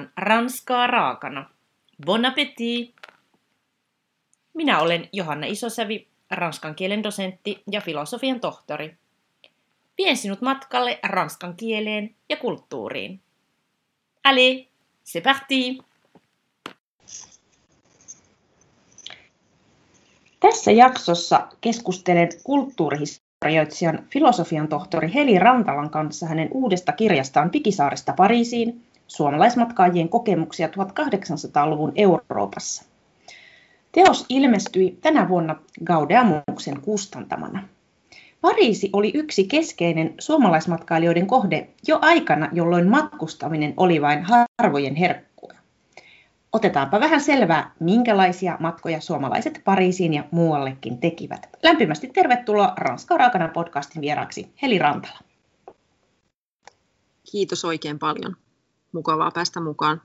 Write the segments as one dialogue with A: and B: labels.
A: tarjoillaan ranskaa raakana. Bon appétit! Minä olen Johanna Isosävi, ranskan kielen dosentti ja filosofian tohtori. Vien sinut matkalle ranskan kieleen ja kulttuuriin. Allez, c'est parti! Tässä jaksossa keskustelen kulttuurihistorioitsijan filosofian tohtori Heli Rantalan kanssa hänen uudesta kirjastaan Pikisaaresta Pariisiin, suomalaismatkaajien kokemuksia 1800-luvun Euroopassa. Teos ilmestyi tänä vuonna Gaudeamuksen kustantamana. Pariisi oli yksi keskeinen suomalaismatkailijoiden kohde jo aikana, jolloin matkustaminen oli vain harvojen herkkua. Otetaanpa vähän selvää, minkälaisia matkoja suomalaiset Pariisiin ja muuallekin tekivät. Lämpimästi tervetuloa Ranska Raakana podcastin vieraaksi Heli Rantala.
B: Kiitos oikein paljon. Mukavaa päästä mukaan.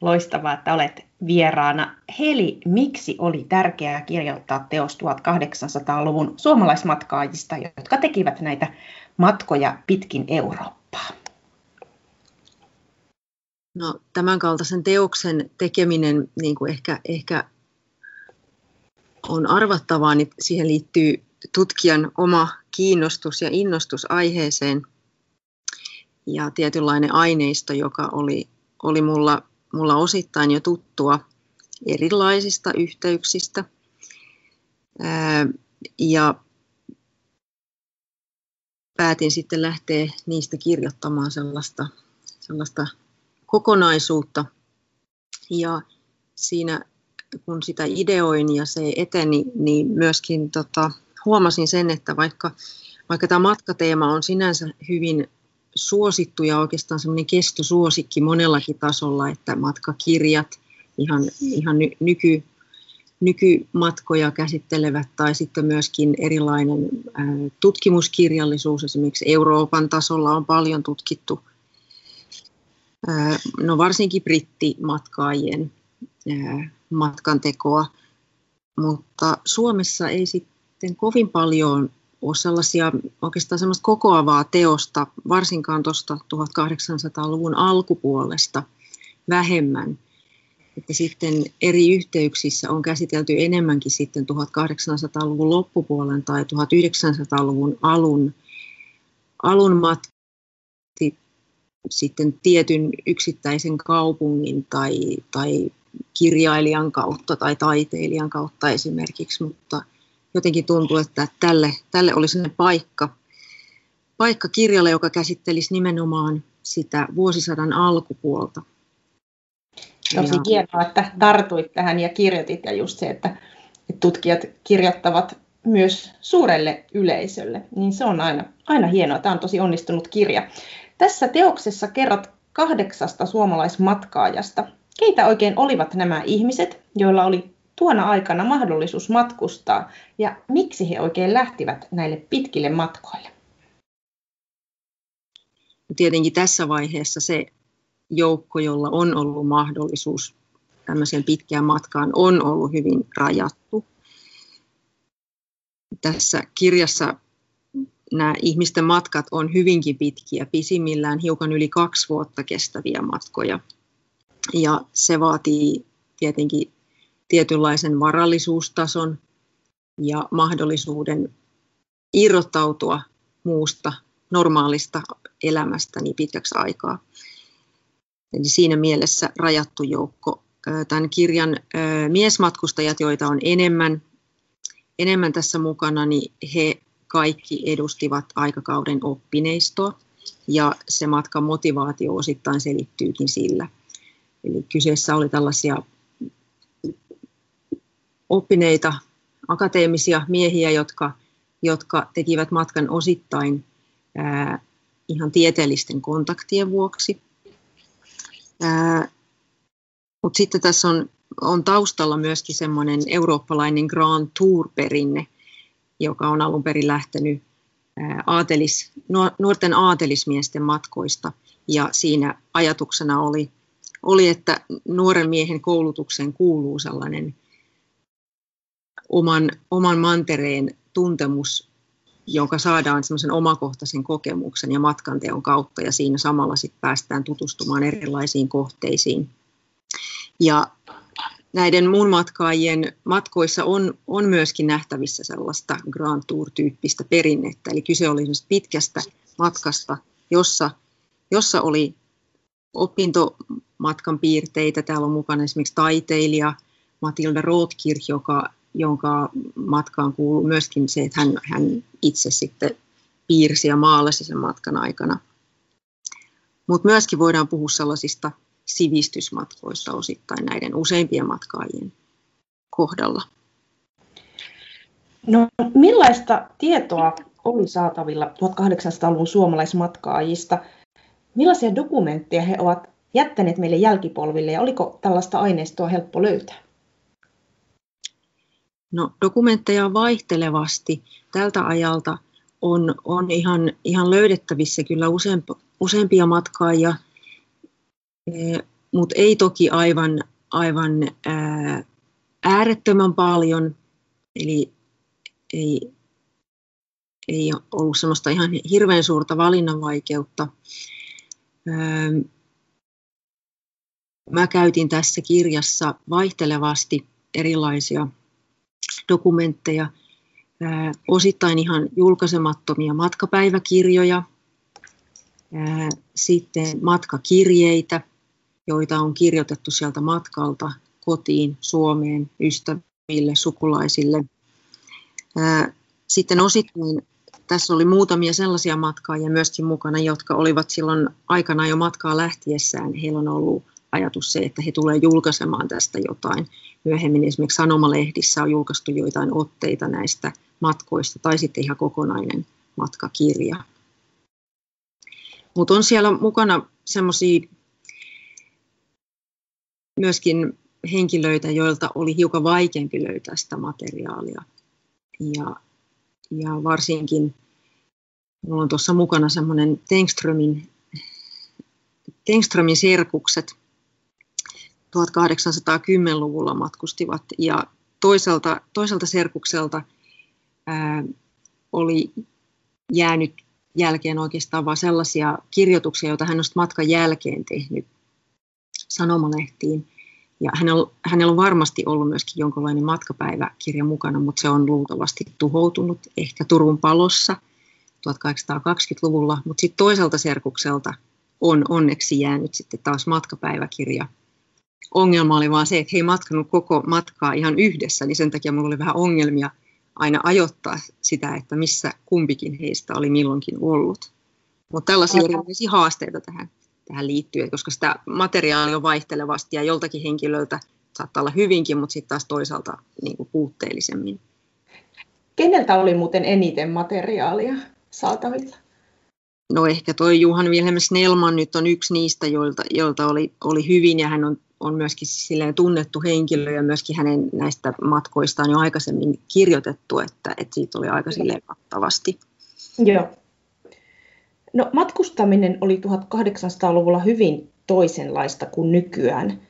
A: Loistavaa, että olet vieraana. Heli, miksi oli tärkeää kirjoittaa teos 1800-luvun suomalaismatkaajista, jotka tekivät näitä matkoja pitkin Eurooppaa?
B: No, tämän kaltaisen teoksen tekeminen niin kuin ehkä, ehkä on arvattavaa, niin siihen liittyy tutkijan oma kiinnostus ja innostus aiheeseen ja tietynlainen aineisto, joka oli, oli mulla mulla osittain jo tuttua erilaisista yhteyksistä. Ja päätin sitten lähteä niistä kirjoittamaan sellaista, sellaista kokonaisuutta. Ja siinä kun sitä ideoin ja se eteni, niin myöskin tota, huomasin sen, että vaikka, vaikka tämä matkateema on sinänsä hyvin suosittu ja oikeastaan semmoinen kestosuosikki monellakin tasolla, että matkakirjat, ihan, ihan ny, nyky, nykymatkoja käsittelevät tai sitten myöskin erilainen tutkimuskirjallisuus, esimerkiksi Euroopan tasolla on paljon tutkittu, no varsinkin brittimatkaajien matkantekoa, mutta Suomessa ei sitten kovin paljon ole sellaisia oikeastaan semmoista kokoavaa teosta, varsinkaan tuosta 1800-luvun alkupuolesta vähemmän. Että sitten eri yhteyksissä on käsitelty enemmänkin sitten 1800-luvun loppupuolen tai 1900-luvun alun, alun matkati sitten tietyn yksittäisen kaupungin tai, tai kirjailijan kautta tai taiteilijan kautta esimerkiksi, mutta – jotenkin tuntuu, että tälle, tälle oli sellainen paikka, paikka kirjalle, joka käsittelisi nimenomaan sitä vuosisadan alkupuolta.
A: Tosi ja... hienoa, että tartuit tähän ja kirjoitit ja just se, että tutkijat kirjoittavat myös suurelle yleisölle, niin se on aina, aina hienoa. Tämä on tosi onnistunut kirja. Tässä teoksessa kerrot kahdeksasta suomalaismatkaajasta. Keitä oikein olivat nämä ihmiset, joilla oli tuona aikana mahdollisuus matkustaa ja miksi he oikein lähtivät näille pitkille matkoille?
B: Tietenkin tässä vaiheessa se joukko, jolla on ollut mahdollisuus tämmöiseen pitkään matkaan, on ollut hyvin rajattu. Tässä kirjassa nämä ihmisten matkat on hyvinkin pitkiä, pisimmillään hiukan yli kaksi vuotta kestäviä matkoja. Ja se vaatii tietenkin tietynlaisen varallisuustason ja mahdollisuuden irrottautua muusta normaalista elämästä niin pitkäksi aikaa. Eli siinä mielessä rajattu joukko. Tämän kirjan miesmatkustajat, joita on enemmän, enemmän tässä mukana, niin he kaikki edustivat aikakauden oppineistoa ja se matkan motivaatio osittain selittyykin sillä. Eli kyseessä oli tällaisia oppineita akateemisia miehiä, jotka, jotka tekivät matkan osittain ää, ihan tieteellisten kontaktien vuoksi. Mutta sitten tässä on, on taustalla myöskin semmoinen eurooppalainen Grand Tour-perinne, joka on alun perin lähtenyt aatelis, nuorten aatelismiesten matkoista. Ja siinä ajatuksena oli, oli, että nuoren miehen koulutukseen kuuluu sellainen oman, oman mantereen tuntemus jonka saadaan semmoisen omakohtaisen kokemuksen ja matkanteon kautta ja siinä samalla sitten päästään tutustumaan erilaisiin kohteisiin. Ja näiden muun matkaajien matkoissa on, on myöskin nähtävissä sellaista Grand Tour-tyyppistä perinnettä, eli kyse oli pitkästä matkasta, jossa, jossa oli opintomatkan piirteitä. Täällä on mukana esimerkiksi taiteilija Matilda Rothkirch, joka, jonka matkaan kuuluu myöskin se, että hän, hän itse sitten piirsi ja maalasi sen matkan aikana. Mutta myöskin voidaan puhua sellaisista sivistysmatkoista osittain näiden useimpien matkaajien kohdalla.
A: No, millaista tietoa oli saatavilla 1800-luvun suomalaismatkaajista? Millaisia dokumentteja he ovat jättäneet meille jälkipolville ja oliko tällaista aineistoa helppo löytää?
B: No, dokumentteja vaihtelevasti tältä ajalta on, on ihan, ihan löydettävissä kyllä useampi, useampia matkaajia, e, mutta ei toki aivan, aivan ää, äärettömän paljon. Eli ei, ei ollut semmoista ihan hirveän suurta valinnanvaikeutta. Mä käytin tässä kirjassa vaihtelevasti erilaisia dokumentteja, osittain ihan julkaisemattomia matkapäiväkirjoja, sitten matkakirjeitä, joita on kirjoitettu sieltä matkalta kotiin, Suomeen, ystäville, sukulaisille. Sitten osittain tässä oli muutamia sellaisia matkaajia myöskin mukana, jotka olivat silloin aikana jo matkaa lähtiessään. Heillä on ollut ajatus se, että he tulevat julkaisemaan tästä jotain. Myöhemmin esimerkiksi sanomalehdissä on julkaistu joitain otteita näistä matkoista tai sitten ihan kokonainen matkakirja. Mutta on siellä mukana semmoisia myöskin henkilöitä, joilta oli hiukan vaikeampi löytää sitä materiaalia. Ja ja varsinkin minulla on tuossa mukana semmoinen Tengströmin, Tengströmin serkukset 1810-luvulla matkustivat ja toiselta, toiselta serkukselta ää, oli jäänyt jälkeen oikeastaan vain sellaisia kirjoituksia, joita hän on matkan jälkeen tehnyt sanomalehtiin. Ja hänellä, hänellä on varmasti ollut myöskin jonkinlainen matkapäiväkirja mukana, mutta se on luultavasti tuhoutunut ehkä Turun palossa 1820-luvulla. Mutta sitten toiselta serkukselta on onneksi jäänyt sitten taas matkapäiväkirja. Ongelma oli vaan se, että he ei matkanut koko matkaa ihan yhdessä, niin sen takia minulla oli vähän ongelmia aina ajoittaa sitä, että missä kumpikin heistä oli milloinkin ollut. Mutta tällaisia erilaisia haasteita tähän tähän liittyy, koska sitä materiaalia on vaihtelevasti ja joltakin henkilöltä saattaa olla hyvinkin, mutta sitten taas toisaalta niin kuin puutteellisemmin.
A: Keneltä oli muuten eniten materiaalia saatavilla?
B: No ehkä tuo Juhan Wilhelm Snellman nyt on yksi niistä, joilta, joilta oli, oli hyvin ja hän on, on myöskin silleen tunnettu henkilö ja myöskin hänen näistä matkoistaan jo aikaisemmin kirjoitettu, että, että siitä oli aika silleen kattavasti.
A: Joo. No, matkustaminen oli 1800-luvulla hyvin toisenlaista kuin nykyään.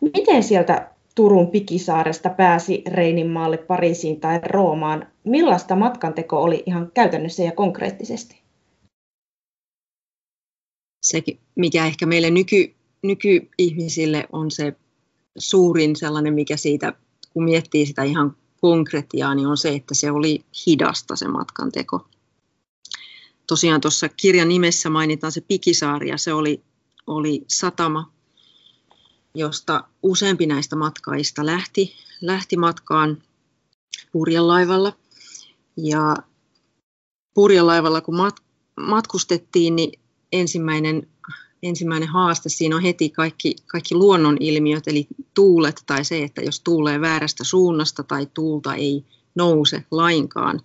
A: Miten sieltä Turun Pikisaaresta pääsi Reininmaalle, Pariisiin tai Roomaan? Millaista matkanteko oli ihan käytännössä ja konkreettisesti?
B: Se, mikä ehkä meille nyky, nykyihmisille on se suurin sellainen, mikä siitä, kun miettii sitä ihan konkretiaa, niin on se, että se oli hidasta se matkanteko tosiaan tuossa kirjan nimessä mainitaan se Pikisaari ja se oli, oli satama, josta useampi näistä matkaista lähti, lähti matkaan purjelaivalla. Ja purjelaivalla kun mat, matkustettiin, niin ensimmäinen, ensimmäinen haaste siinä on heti kaikki, kaikki luonnonilmiöt, eli tuulet tai se, että jos tuulee väärästä suunnasta tai tuulta ei nouse lainkaan.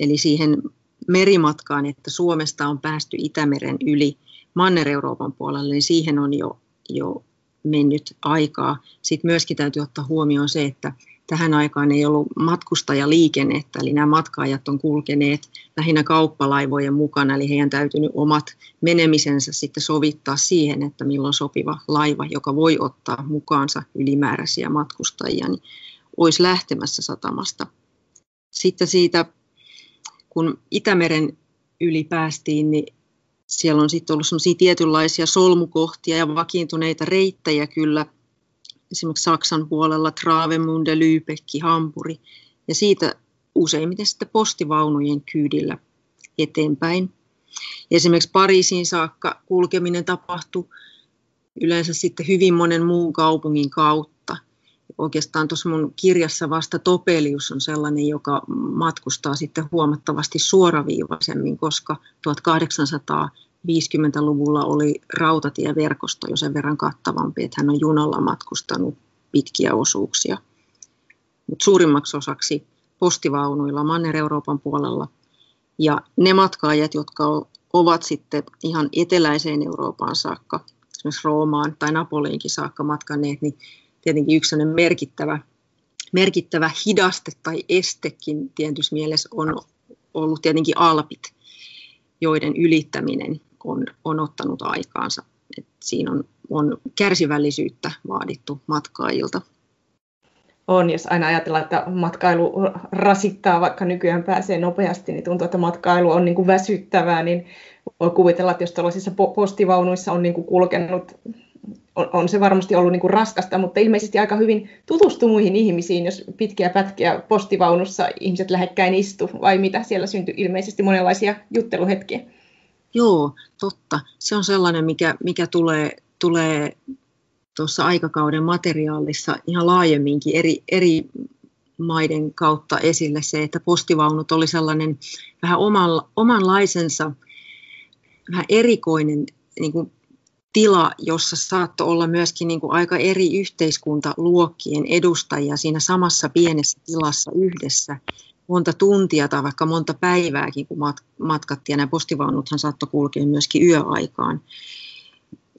B: Eli siihen merimatkaan, että Suomesta on päästy Itämeren yli Manner-Euroopan puolelle, niin siihen on jo, jo mennyt aikaa. Sitten myöskin täytyy ottaa huomioon se, että tähän aikaan ei ollut matkustajaliikennettä, eli nämä matkaajat on kulkeneet lähinnä kauppalaivojen mukana, eli heidän täytynyt omat menemisensä sitten sovittaa siihen, että milloin sopiva laiva, joka voi ottaa mukaansa ylimääräisiä matkustajia, niin olisi lähtemässä satamasta. Sitten siitä kun Itämeren yli päästiin, niin siellä on sitten ollut tietynlaisia solmukohtia ja vakiintuneita reittejä kyllä, esimerkiksi Saksan puolella Travemünde, Lübeck, Hampuri, ja siitä useimmiten sitten postivaunujen kyydillä eteenpäin. Esimerkiksi Pariisiin saakka kulkeminen tapahtui yleensä sitten hyvin monen muun kaupungin kautta. Oikeastaan tuossa mun kirjassa vasta Topelius on sellainen, joka matkustaa sitten huomattavasti suoraviivaisemmin, koska 1850-luvulla oli rautatieverkosto jo sen verran kattavampi, että hän on junalla matkustanut pitkiä osuuksia. Mutta suurimmaksi osaksi postivaunuilla Manner-Euroopan puolella. Ja ne matkaajat, jotka ovat sitten ihan eteläiseen Eurooppaan saakka, esimerkiksi Roomaan tai Napoliinkin saakka matkanneet, niin tietenkin yksi merkittävä, merkittävä hidaste tai estekin tietysti mielessä on ollut tietenkin Alpit, joiden ylittäminen on, on ottanut aikaansa. Et siinä on, on kärsivällisyyttä vaadittu matkaajilta
A: on, jos aina ajatellaan, että matkailu rasittaa, vaikka nykyään pääsee nopeasti, niin tuntuu, että matkailu on niin kuin väsyttävää, niin voi kuvitella, että jos tällaisissa postivaunuissa on niin kuin kulkenut, on, on se varmasti ollut niin kuin raskasta, mutta ilmeisesti aika hyvin tutustu muihin ihmisiin, jos pitkiä pätkiä postivaunussa ihmiset lähekkäin istu, vai mitä siellä syntyi ilmeisesti monenlaisia jutteluhetkiä.
B: Joo, totta. Se on sellainen, mikä, mikä tulee, tulee tuossa aikakauden materiaalissa ihan laajemminkin eri, eri maiden kautta esille se, että postivaunut oli sellainen vähän oman, omanlaisensa, vähän erikoinen niin kuin tila, jossa saattoi olla myöskin niin kuin aika eri yhteiskuntaluokkien edustajia siinä samassa pienessä tilassa yhdessä monta tuntia tai vaikka monta päivääkin, kun matkattiin. Ja nämä postivaunuthan saattoi kulkea myöskin yöaikaan.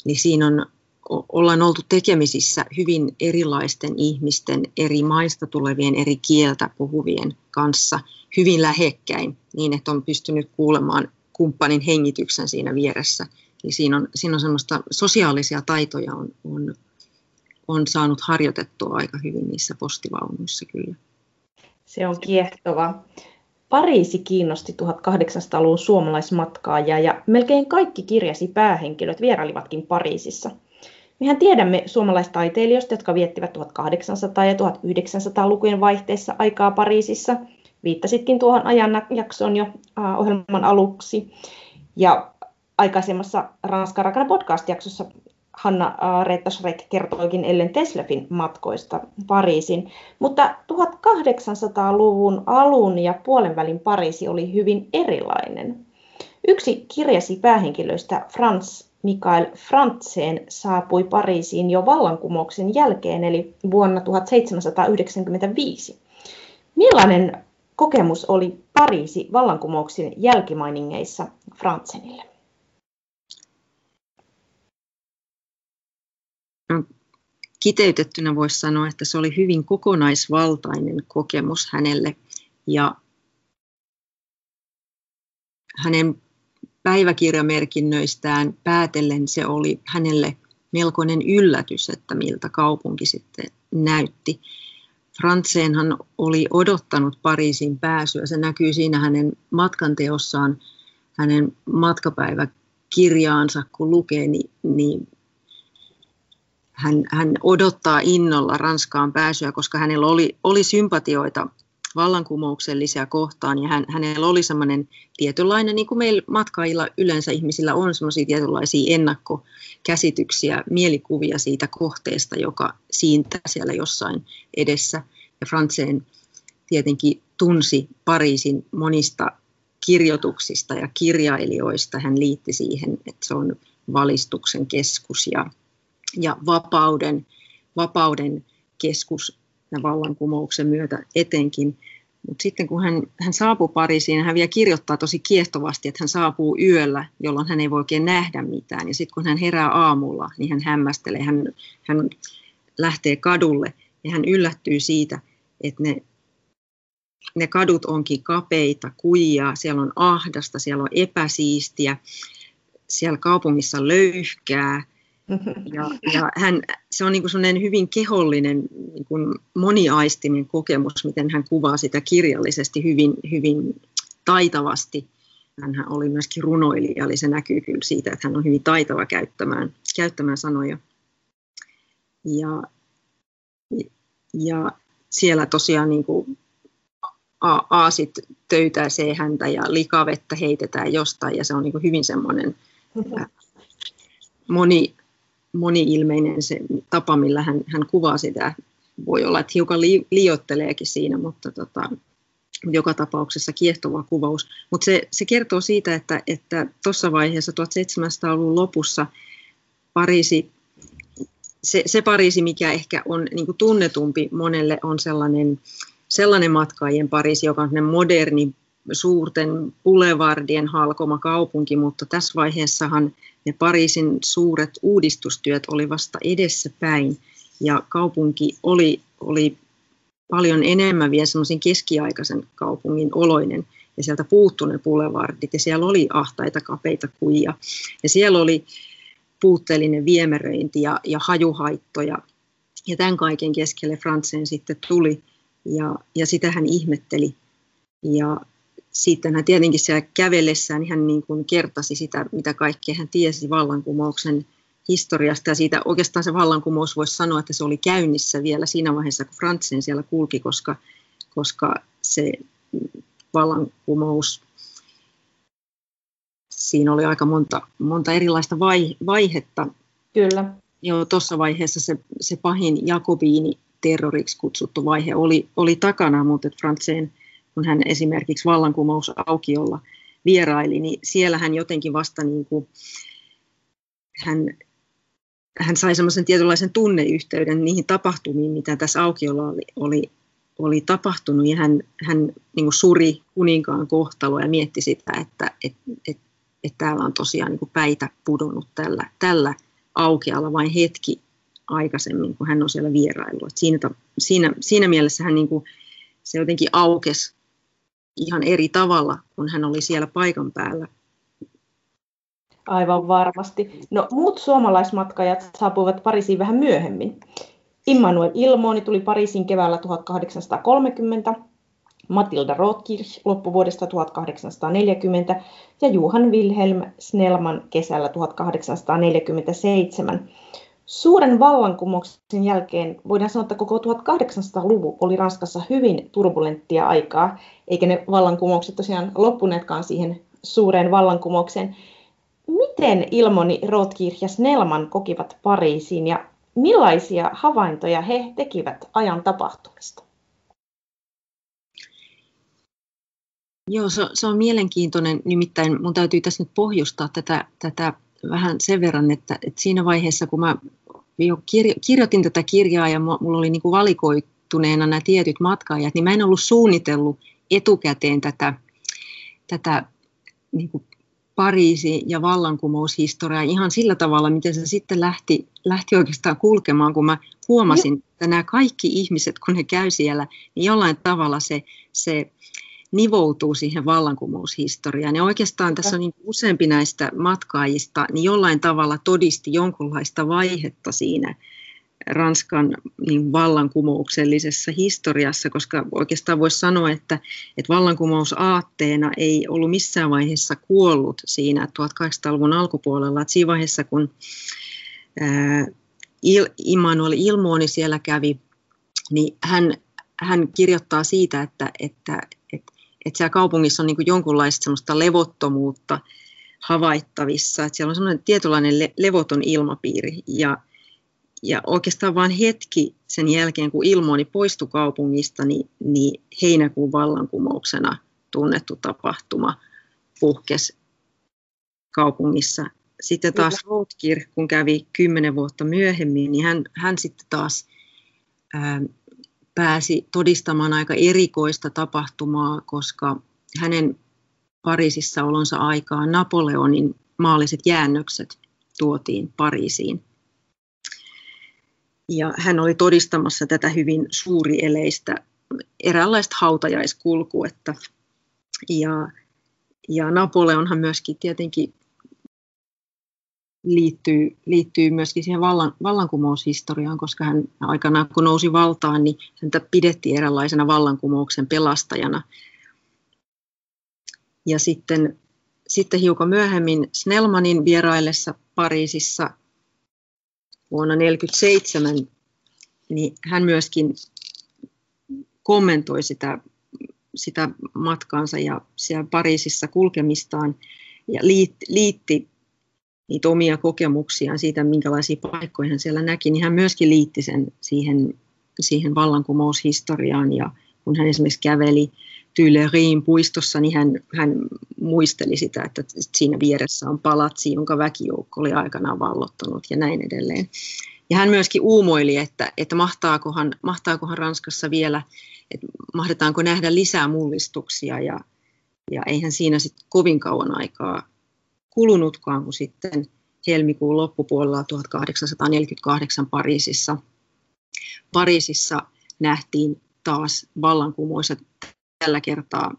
B: Eli siinä on ollaan oltu tekemisissä hyvin erilaisten ihmisten, eri maista tulevien, eri kieltä puhuvien kanssa hyvin lähekkäin, niin että on pystynyt kuulemaan kumppanin hengityksen siinä vieressä. Eli siinä on, siinä on semmoista sosiaalisia taitoja on, on, on saanut harjoitettua aika hyvin niissä postivaunuissa kyllä.
A: Se on kiehtova. Pariisi kiinnosti 1800-luvun suomalaismatkaajaa ja melkein kaikki kirjasi päähenkilöt vierailivatkin Pariisissa – Mehän tiedämme suomalaistaiteilijoista, jotka viettivät 1800- ja 1900-lukujen vaihteessa aikaa Pariisissa. Viittasitkin tuohon ajanjaksoon jo ohjelman aluksi. Ja aikaisemmassa Ranskan rakana podcast-jaksossa Hanna Reetta Schreck kertoikin Ellen Teslefin matkoista Pariisin, mutta 1800-luvun alun ja puolenvälin Pariisi oli hyvin erilainen. Yksi kirjasi päähenkilöistä Franz Mikael Frantzen saapui Pariisiin jo vallankumouksen jälkeen, eli vuonna 1795. Millainen kokemus oli Pariisi vallankumouksen jälkimainingeissa Frantzenille?
B: Kiteytettynä voisi sanoa, että se oli hyvin kokonaisvaltainen kokemus hänelle ja hänen päiväkirjamerkinnöistään päätellen se oli hänelle melkoinen yllätys, että miltä kaupunki sitten näytti. Frantseenhan oli odottanut Pariisin pääsyä. Se näkyy siinä hänen matkanteossaan, hänen matkapäiväkirjaansa, kun lukee, niin, niin hän, hän odottaa innolla Ranskaan pääsyä, koska hänellä oli, oli sympatioita vallankumouksellisia kohtaan ja hän, hänellä oli semmoinen tietynlainen, niin kuin meillä matkaajilla yleensä ihmisillä on semmoisia tietynlaisia ennakkokäsityksiä, mielikuvia siitä kohteesta, joka siintää siellä jossain edessä. Ja Frantseen tietenkin tunsi Pariisin monista kirjoituksista ja kirjailijoista. Hän liitti siihen, että se on valistuksen keskus ja, ja vapauden, vapauden keskus ja vallankumouksen myötä etenkin. Mutta sitten kun hän, hän saapuu Pariisiin, hän vielä kirjoittaa tosi kiehtovasti, että hän saapuu yöllä, jolloin hän ei voi oikein nähdä mitään. Ja sitten kun hän herää aamulla, niin hän hämmästelee, hän, hän lähtee kadulle ja hän yllättyy siitä, että ne, ne kadut onkin kapeita, kuijaa, siellä on ahdasta, siellä on epäsiistiä, siellä kaupungissa löyhkää, ja, ja hän, se on niin kuin hyvin kehollinen, niin kuin moniaistinen kokemus, miten hän kuvaa sitä kirjallisesti hyvin, hyvin taitavasti. Hän oli myöskin runoilija, eli se näkyy kyllä siitä, että hän on hyvin taitava käyttämään, käyttämään sanoja. Ja, ja siellä tosiaan niin kuin aasit töytäisee häntä ja likavettä heitetään jostain ja se on niin kuin hyvin semmoinen moni, moni-ilmeinen se tapa, millä hän, hän kuvaa sitä. Voi olla, että hiukan li, siinä, mutta tota, joka tapauksessa kiehtova kuvaus. Mutta se, se kertoo siitä, että tuossa vaiheessa 1700-luvun lopussa Pariisi, se, se Pariisi, mikä ehkä on niin tunnetumpi monelle, on sellainen, sellainen matkaajien Pariisi, joka on moderni, suurten boulevardien halkoma kaupunki, mutta tässä vaiheessahan ne Pariisin suuret uudistustyöt oli vasta edessäpäin ja kaupunki oli, oli paljon enemmän vielä semmoisen keskiaikaisen kaupungin oloinen ja sieltä puuttui ne boulevardit ja siellä oli ahtaita kapeita kujia. Ja siellä oli puutteellinen viemäröinti ja, ja hajuhaittoja. Ja tämän kaiken keskelle Frantseen sitten tuli ja, ja sitä hän ihmetteli. Ja sitten hän tietenkin siellä kävellessään hän niin kuin kertasi sitä, mitä kaikkea hän tiesi vallankumouksen historiasta. Ja siitä oikeastaan se vallankumous voisi sanoa, että se oli käynnissä vielä siinä vaiheessa, kun Frantsen siellä kulki, koska, koska se vallankumous, siinä oli aika monta, monta erilaista vai, vaihetta.
A: Kyllä.
B: Joo, tuossa vaiheessa se, se pahin Jakobiini terroriksi kutsuttu vaihe oli, oli takana, mutta Frantseen kun hän esimerkiksi vallankumousaukiolla vieraili, niin siellä hän jotenkin vasta niin kuin, hän, hän sai semmoisen tietynlaisen tunneyhteyden niihin tapahtumiin, mitä tässä aukiolla oli, oli, oli tapahtunut, ja hän, hän niin kuin suri kuninkaan kohtalo ja mietti sitä, että et, et, et täällä on tosiaan niin kuin päitä pudonnut tällä, tällä aukealla vain hetki aikaisemmin, kun hän on siellä vierailu. siinä, siinä, siinä mielessä hän niin kuin, se jotenkin aukesi ihan eri tavalla, kun hän oli siellä paikan päällä.
A: Aivan varmasti. No, muut suomalaismatkajat saapuivat Pariisiin vähän myöhemmin. Immanuel Ilmoni tuli Pariisiin keväällä 1830, Matilda Rothkirch loppuvuodesta 1840 ja Johan Wilhelm Snellman kesällä 1847. Suuren vallankumouksen jälkeen voidaan sanoa, että koko 1800-luvu oli Ranskassa hyvin turbulenttia aikaa, eikä ne vallankumoukset tosiaan loppuneetkaan siihen suureen vallankumoukseen. Miten Ilmoni, Rothkirch ja Snellman kokivat Pariisin ja millaisia havaintoja he tekivät ajan tapahtumista?
B: Joo, se, se on mielenkiintoinen. Nimittäin mun täytyy tässä nyt pohjustaa tätä, tätä vähän sen verran, että, että siinä vaiheessa, kun mä kirjo, kirjoitin tätä kirjaa ja mulla oli niin kuin valikoituneena nämä tietyt matkaajat, niin mä en ollut suunnitellut etukäteen tätä, tätä niin kuin Pariisi- ja vallankumoushistoriaa ihan sillä tavalla, miten se sitten lähti, lähti oikeastaan kulkemaan, kun mä huomasin, että nämä kaikki ihmiset, kun he käy siellä, niin jollain tavalla se, se nivoutuu siihen vallankumoushistoriaan. Ja oikeastaan tässä on niin useampi näistä matkaajista, niin jollain tavalla todisti jonkunlaista vaihetta siinä Ranskan niin vallankumouksellisessa historiassa, koska oikeastaan voisi sanoa, että, että vallankumous aatteena ei ollut missään vaiheessa kuollut siinä 1800-luvun alkupuolella. Että siinä vaiheessa, kun Immanuel Ilmoni siellä kävi, niin hän, hän kirjoittaa siitä, että, että, että siellä kaupungissa on niin kuin jonkunlaista semmoista levottomuutta havaittavissa, että siellä on semmoinen tietynlainen le- levoton ilmapiiri ja, ja oikeastaan vain hetki sen jälkeen, kun Ilmoni poistui kaupungista, niin, niin heinäkuun vallankumouksena tunnettu tapahtuma puhkesi kaupungissa. Sitten taas Rothkir, kun kävi kymmenen vuotta myöhemmin, niin hän, hän sitten taas ää, pääsi todistamaan aika erikoista tapahtumaa, koska hänen Pariisissa olonsa aikaan Napoleonin maalliset jäännökset tuotiin Pariisiin. Ja hän oli todistamassa tätä hyvin suurieleistä eräänlaista hautajaiskulkuetta. Ja, ja Napoleonhan myöskin tietenkin liittyy, liittyy myöskin siihen vallan, vallankumoushistoriaan, koska hän aikanaan kun nousi valtaan, niin häntä pidettiin eräänlaisena vallankumouksen pelastajana. Ja sitten, sitten hiukan myöhemmin Snellmanin vieraillessa Pariisissa vuonna 1947, niin hän myöskin kommentoi sitä, sitä matkaansa ja siellä Pariisissa kulkemistaan ja liitti, liitti niitä omia kokemuksiaan siitä, minkälaisia paikkoja hän siellä näki, niin hän myöskin liitti sen siihen, siihen vallankumoushistoriaan ja kun hän esimerkiksi käveli Tuilerien puistossa, niin hän, hän muisteli sitä, että siinä vieressä on palatsi, jonka väkijoukko oli aikanaan vallottanut ja näin edelleen. Ja hän myöskin uumoili, että, että mahtaakohan, mahtaakohan Ranskassa vielä, että mahdetaanko nähdä lisää mullistuksia ja, ja eihän siinä sitten kovin kauan aikaa kulunutkaan, kun sitten helmikuun loppupuolella 1848 Pariisissa, Pariisissa nähtiin taas vallankumous. Tällä kertaa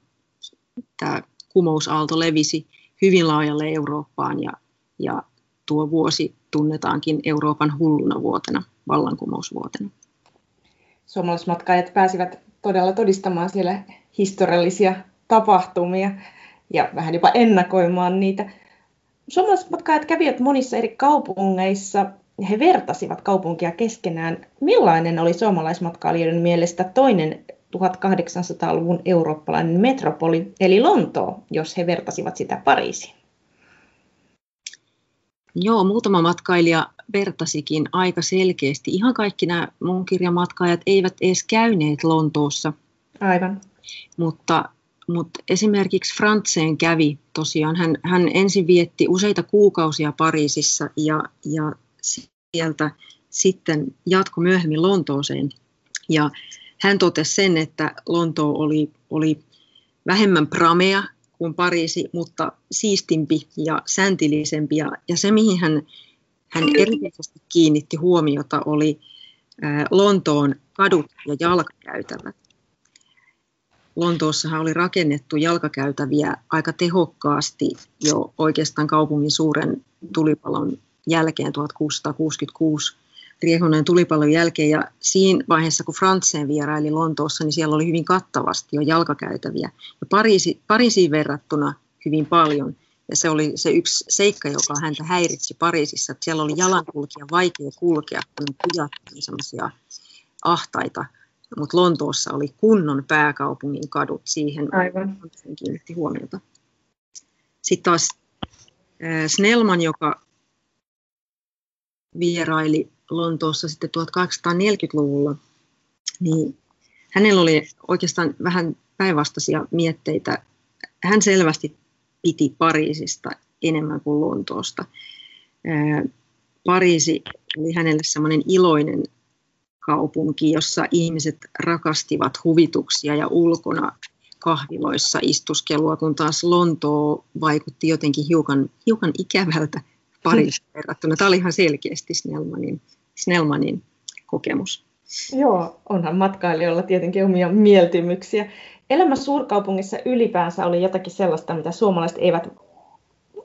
B: tämä kumousaalto levisi hyvin laajalle Eurooppaan ja, ja tuo vuosi tunnetaankin Euroopan hulluna vuotena, vallankumousvuotena.
A: Suomalaismatkaajat pääsivät todella todistamaan siellä historiallisia tapahtumia ja vähän jopa ennakoimaan niitä. Suomalaismatkaajat kävivät monissa eri kaupungeissa ja he vertasivat kaupunkia keskenään. Millainen oli suomalaismatkailijoiden mielestä toinen 1800-luvun eurooppalainen metropoli, eli Lontoo, jos he vertasivat sitä Pariisiin?
B: Joo, muutama matkailija vertasikin aika selkeästi. Ihan kaikki nämä mun kirjamatkaajat eivät edes käyneet Lontoossa.
A: Aivan.
B: Mutta, mutta esimerkiksi Frantseen kävi tosiaan. Hän, hän ensin vietti useita kuukausia Pariisissa ja, ja sieltä sitten jatko myöhemmin Lontooseen. Ja hän totesi sen, että Lontoo oli, oli vähemmän pramea kuin Pariisi, mutta siistimpi ja säntillisempi. Ja, ja se, mihin hän, hän erityisesti kiinnitti huomiota, oli ää, Lontoon kadut ja jalkakäytävät. Lontoossahan oli rakennettu jalkakäytäviä aika tehokkaasti jo oikeastaan kaupungin suuren tulipalon jälkeen 1666 riehuneen tulipalon jälkeen. Ja siinä vaiheessa, kun Frantseen vieraili Lontoossa, niin siellä oli hyvin kattavasti jo jalkakäytäviä. Ja Pariisi, Pariisiin verrattuna hyvin paljon. Ja se oli se yksi seikka, joka häntä häiritsi Pariisissa, että siellä oli jalankulkija vaikea kulkea, kun kujat semmoisia ahtaita, mutta Lontoossa oli kunnon pääkaupungin kadut, siihen Aivan. kiinnitti huomiota. Sitten taas Snellman, joka vieraili Lontoossa sitten 1840-luvulla, niin hänellä oli oikeastaan vähän päinvastaisia mietteitä. Hän selvästi piti Pariisista enemmän kuin Lontoosta. Pariisi oli hänelle semmoinen iloinen kaupunki, jossa ihmiset rakastivat huvituksia ja ulkona kahviloissa istuskelua, kun taas Lontoo vaikutti jotenkin hiukan, hiukan ikävältä Pariisiin verrattuna. Tämä oli ihan selkeästi Snellmanin, Snellmanin kokemus.
A: Joo, onhan matkailijoilla tietenkin omia mieltymyksiä. Elämä suurkaupungissa ylipäänsä oli jotakin sellaista, mitä suomalaiset eivät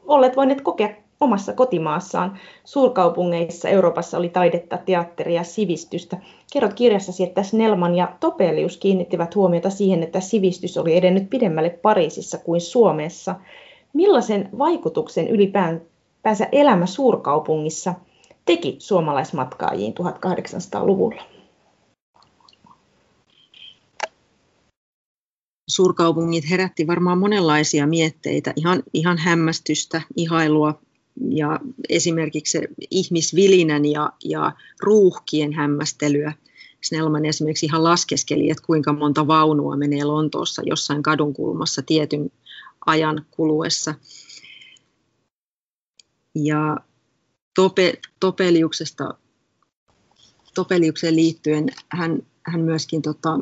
A: olleet voineet kokea omassa kotimaassaan. Suurkaupungeissa Euroopassa oli taidetta, teatteria, sivistystä. Kerrot kirjassasi, että Snellman ja Topelius kiinnittivät huomiota siihen, että sivistys oli edennyt pidemmälle Pariisissa kuin Suomessa. Millaisen vaikutuksen ylipäänsä päänsä elämä suurkaupungissa teki suomalaismatkaajiin 1800-luvulla?
B: Suurkaupungit herätti varmaan monenlaisia mietteitä, ihan, ihan hämmästystä, ihailua ja esimerkiksi ihmisvilinän ja, ja ruuhkien hämmästelyä. Snellman esimerkiksi ihan laskeskeli, että kuinka monta vaunua menee Lontoossa jossain kadunkulmassa tietyn ajan kuluessa. Ja Tope, Topeliuksesta, Topeliukseen liittyen hän, hän myöskin tota,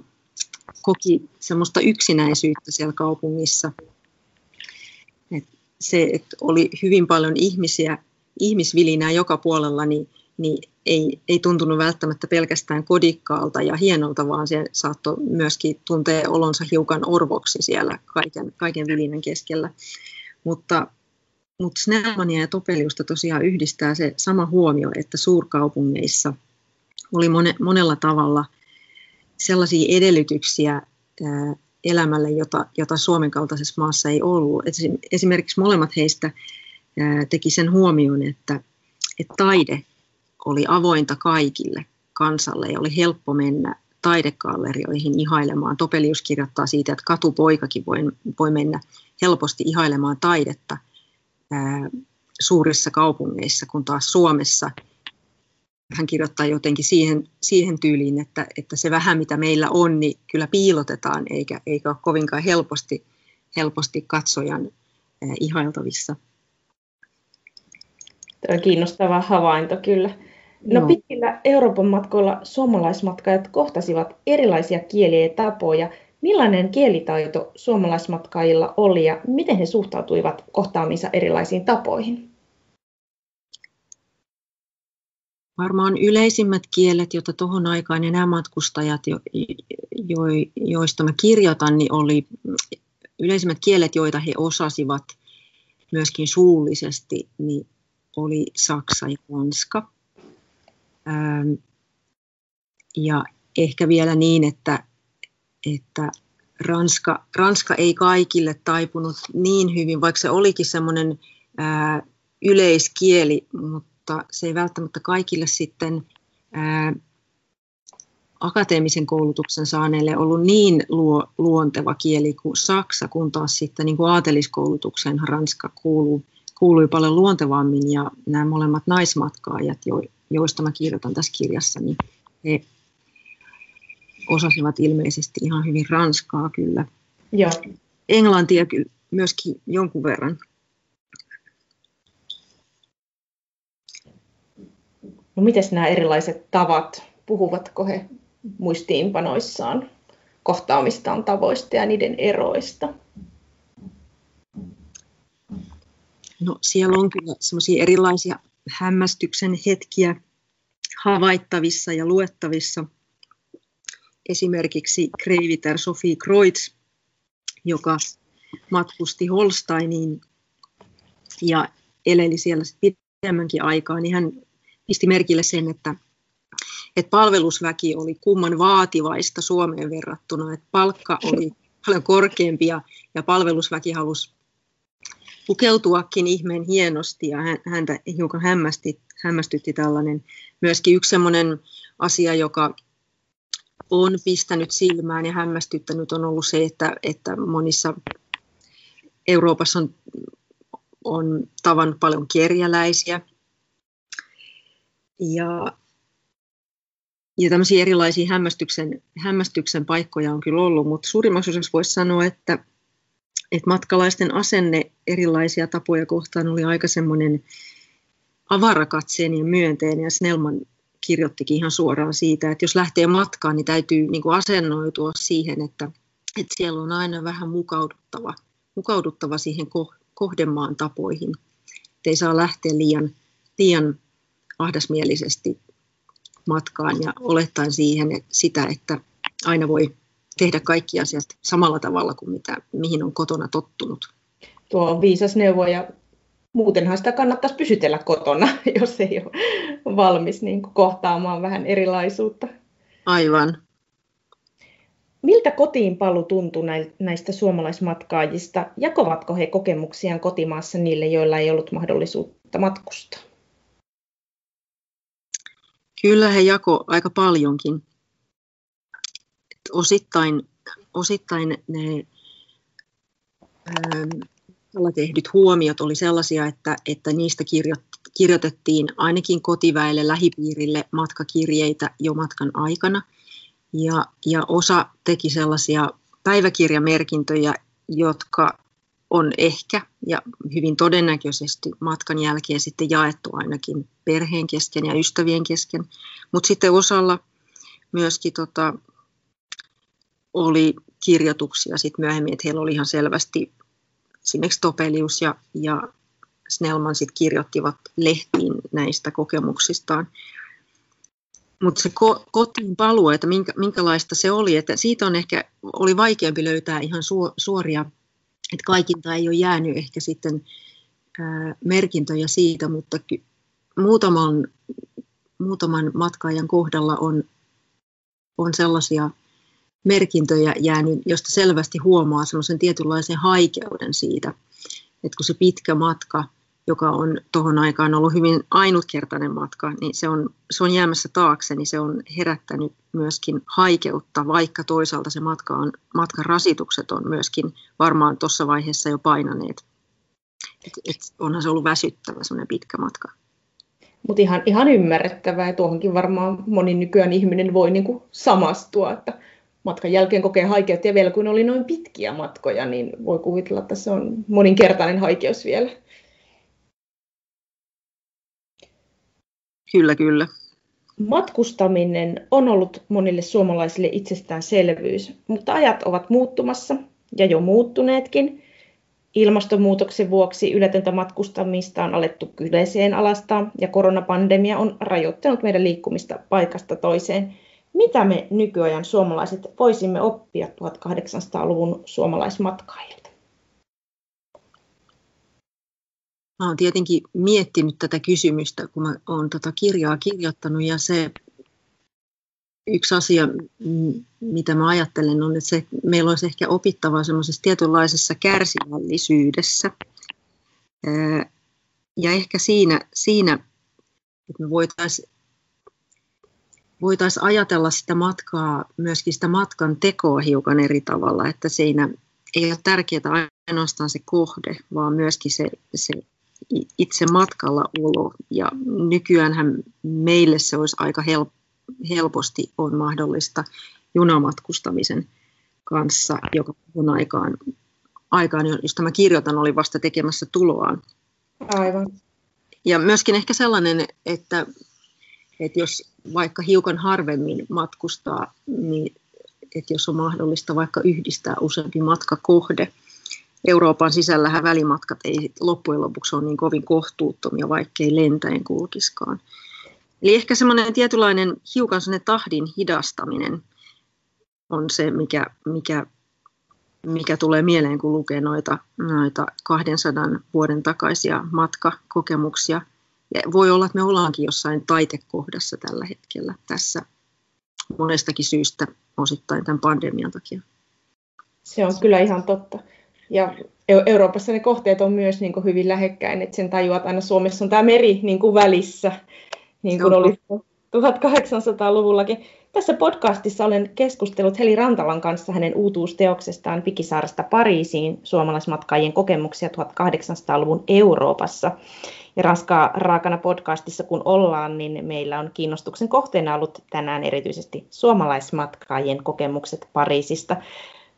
B: koki semmoista yksinäisyyttä siellä kaupungissa. Se, että oli hyvin paljon ihmisiä, ihmisvilinää joka puolella, niin, niin ei, ei tuntunut välttämättä pelkästään kodikkaalta ja hienolta, vaan se saattoi myöskin tuntea olonsa hiukan orvoksi siellä kaiken, kaiken vilinän keskellä. Mutta mutta Snellmania ja Topeliusta tosiaan yhdistää se sama huomio, että suurkaupungeissa oli mone, monella tavalla sellaisia edellytyksiä elämälle, jota, jota Suomen kaltaisessa maassa ei ollut. Esimerkiksi molemmat heistä teki sen huomioon, että, että taide oli avointa kaikille kansalle ja oli helppo mennä taidegallerioihin ihailemaan. Topelius kirjoittaa siitä, että katupoikakin voi, voi mennä helposti ihailemaan taidetta ää, suurissa kaupungeissa, kun taas Suomessa hän kirjoittaa jotenkin siihen, siihen tyyliin, että, että se vähän mitä meillä on, niin kyllä piilotetaan, eikä, eikä ole kovinkaan helposti, helposti katsojan ää, ihailtavissa.
A: Tämä on kiinnostava havainto kyllä. No no pitkillä Euroopan matkoilla suomalaismatkajat kohtasivat erilaisia kieliä ja tapoja. Millainen kielitaito suomalaismatkaajilla oli ja miten he suhtautuivat kohtaamissa erilaisiin tapoihin?
B: Varmaan yleisimmät kielet, joita tuohon aikaan ja nämä matkustajat, jo, jo, joista mä kirjoitan, niin oli yleisimmät kielet, joita he osasivat myöskin suullisesti, niin oli saksa ja ranska. Ähm, ja ehkä vielä niin, että, että Ranska, Ranska ei kaikille taipunut niin hyvin, vaikka se olikin semmoinen ää, yleiskieli, mutta se ei välttämättä kaikille sitten ää, akateemisen koulutuksen saaneille ollut niin luo, luonteva kieli kuin saksa, kun taas sitten niin kuin aateliskoulutuksen ranska kuuluu, kuului paljon luontevammin ja nämä molemmat naismatkaajat, jo, joista mä kirjoitan tässä kirjassa, niin he osasivat ilmeisesti ihan hyvin ranskaa kyllä.
A: Ja.
B: Englantia kyllä myöskin jonkun verran.
A: No miten nämä erilaiset tavat, puhuvatko he muistiinpanoissaan kohtaamistaan tavoista ja niiden eroista?
B: No siellä on kyllä semmoisia erilaisia hämmästyksen hetkiä havaittavissa ja luettavissa. Esimerkiksi kreiviter Sophie Kreutz, joka matkusti Holsteiniin ja eleli siellä pidemmänkin aikaa, niin hän pisti merkille sen, että, että palvelusväki oli kumman vaativaista Suomeen verrattuna, että palkka oli paljon korkeampi ja, ja palvelusväki halusi pukeutuakin ihmeen hienosti. Ja häntä hiukan hämmästi, hämmästytti tällainen. Myöskin yksi sellainen asia, joka on pistänyt silmään ja hämmästyttänyt on ollut se, että, että monissa Euroopassa on, on tavannut paljon kerjäläisiä ja, ja tämmöisiä erilaisia hämmästyksen, hämmästyksen paikkoja on kyllä ollut, mutta suurimmassa osassa voisi sanoa, että että matkalaisten asenne erilaisia tapoja kohtaan oli aika semmoinen avarakatseinen ja myönteinen ja Snellman kirjoittikin ihan suoraan siitä, että jos lähtee matkaan, niin täytyy niin kuin asennoitua siihen, että, että siellä on aina vähän mukauduttava, mukauduttava siihen kohdemaan tapoihin. Et ei saa lähteä liian, liian ahdasmielisesti matkaan ja olettaen siihen että sitä, että aina voi tehdä kaikki asiat samalla tavalla kuin mitä, mihin on kotona tottunut.
A: Tuo on viisas neuvo ja muutenhan sitä kannattaisi pysytellä kotona, jos ei ole valmis niin kuin kohtaamaan vähän erilaisuutta.
B: Aivan.
A: Miltä kotiin palu tuntui näistä suomalaismatkaajista? Jakovatko he kokemuksiaan kotimaassa niille, joilla ei ollut mahdollisuutta matkustaa?
B: Kyllä he jako aika paljonkin osittain, osittain ne ää, tehdyt huomiot oli sellaisia, että, että niistä kirjo, kirjoitettiin ainakin kotiväelle, lähipiirille matkakirjeitä jo matkan aikana. Ja, ja osa teki sellaisia päiväkirjamerkintöjä, jotka on ehkä ja hyvin todennäköisesti matkan jälkeen sitten jaettu ainakin perheen kesken ja ystävien kesken. Mutta sitten osalla myöskin tota, oli kirjoituksia sitten myöhemmin, että heillä oli ihan selvästi esimerkiksi Topelius ja, ja Snellman sit kirjoittivat lehtiin näistä kokemuksistaan. Mutta se ko- kotiin paluu, että minkä, minkälaista se oli, että siitä on ehkä, oli vaikeampi löytää ihan su- suoria, että kaikilta ei ole jäänyt ehkä sitten ää, merkintöjä siitä, mutta muutaman, muutaman matkaajan kohdalla on, on sellaisia merkintöjä jäänyt, josta selvästi huomaa semmoisen tietynlaisen haikeuden siitä, että kun se pitkä matka, joka on tuohon aikaan ollut hyvin ainutkertainen matka, niin se on, se on jäämässä taakse, niin se on herättänyt myöskin haikeutta, vaikka toisaalta se matka on, matkan rasitukset on myöskin varmaan tuossa vaiheessa jo painaneet. Et, et onhan se ollut väsyttävä semmoinen pitkä matka.
A: Mutta ihan, ihan ymmärrettävää, ja tuohonkin varmaan moni nykyään ihminen voi niinku samastua, että matkan jälkeen kokee haikeutta, ja vielä kun oli noin pitkiä matkoja, niin voi kuvitella, että se on moninkertainen haikeus vielä.
B: Kyllä, kyllä.
A: Matkustaminen on ollut monille suomalaisille itsestäänselvyys, mutta ajat ovat muuttumassa ja jo muuttuneetkin. Ilmastonmuutoksen vuoksi yletöntä matkustamista on alettu kyleiseen alastaa ja koronapandemia on rajoittanut meidän liikkumista paikasta toiseen. Mitä me nykyajan suomalaiset voisimme oppia 1800-luvun suomalaismatkaajilta?
B: Mä olen tietenkin miettinyt tätä kysymystä, kun mä olen tätä kirjaa kirjoittanut ja se yksi asia, mitä mä ajattelen, on, että se, meillä olisi ehkä opittavaa semmoisessa tietynlaisessa kärsivällisyydessä. Ja ehkä siinä, siinä että me voitaisiin voitais ajatella sitä matkaa, myöskin sitä matkan tekoa hiukan eri tavalla, että siinä ei ole tärkeää ainoastaan se kohde, vaan myöskin se, se itse matkalla olo. Ja nykyäänhän meille se olisi aika helppo helposti on mahdollista junamatkustamisen kanssa, joka on aikaan, aikaan, jos tämä kirjoitan, oli vasta tekemässä tuloaan.
A: Aivan.
B: Ja myöskin ehkä sellainen, että, että jos vaikka hiukan harvemmin matkustaa, niin että jos on mahdollista vaikka yhdistää useampi matkakohde. Euroopan sisällähän välimatkat ei loppujen lopuksi ole niin kovin kohtuuttomia, vaikkei lentäen kulkiskaan. Eli ehkä semmoinen tietynlainen hiukan semmoinen tahdin hidastaminen on se, mikä, mikä, mikä tulee mieleen, kun lukee noita, noita 200 vuoden takaisia matkakokemuksia. Ja voi olla, että me ollaankin jossain taitekohdassa tällä hetkellä tässä monestakin syystä osittain tämän pandemian takia.
A: Se on kyllä ihan totta. Ja Euroopassa ne kohteet on myös niin kuin hyvin lähekkäin, että sen tajuat aina Suomessa on tämä meri niin kuin välissä niin kuin oli 1800-luvullakin. Tässä podcastissa olen keskustellut Heli Rantalan kanssa hänen uutuusteoksestaan Pikisaaresta Pariisiin suomalaismatkaajien kokemuksia 1800-luvun Euroopassa. Ja Ranskaa raakana podcastissa kun ollaan, niin meillä on kiinnostuksen kohteena ollut tänään erityisesti suomalaismatkaajien kokemukset Pariisista.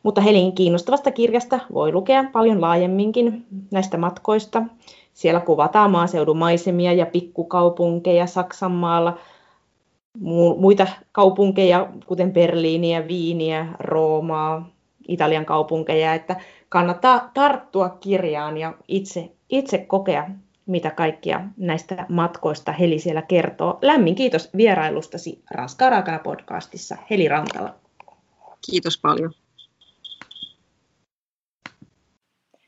A: Mutta Helin kiinnostavasta kirjasta voi lukea paljon laajemminkin näistä matkoista siellä kuvataan maaseudun maisemia ja pikkukaupunkeja Saksanmaalla, muita kaupunkeja, kuten Berliiniä, Viiniä, Roomaa, Italian kaupunkeja, että kannattaa tarttua kirjaan ja itse, itse kokea, mitä kaikkia näistä matkoista Heli siellä kertoo. Lämmin kiitos vierailustasi Ranskaa raakana podcastissa Heli Rantala.
B: Kiitos paljon.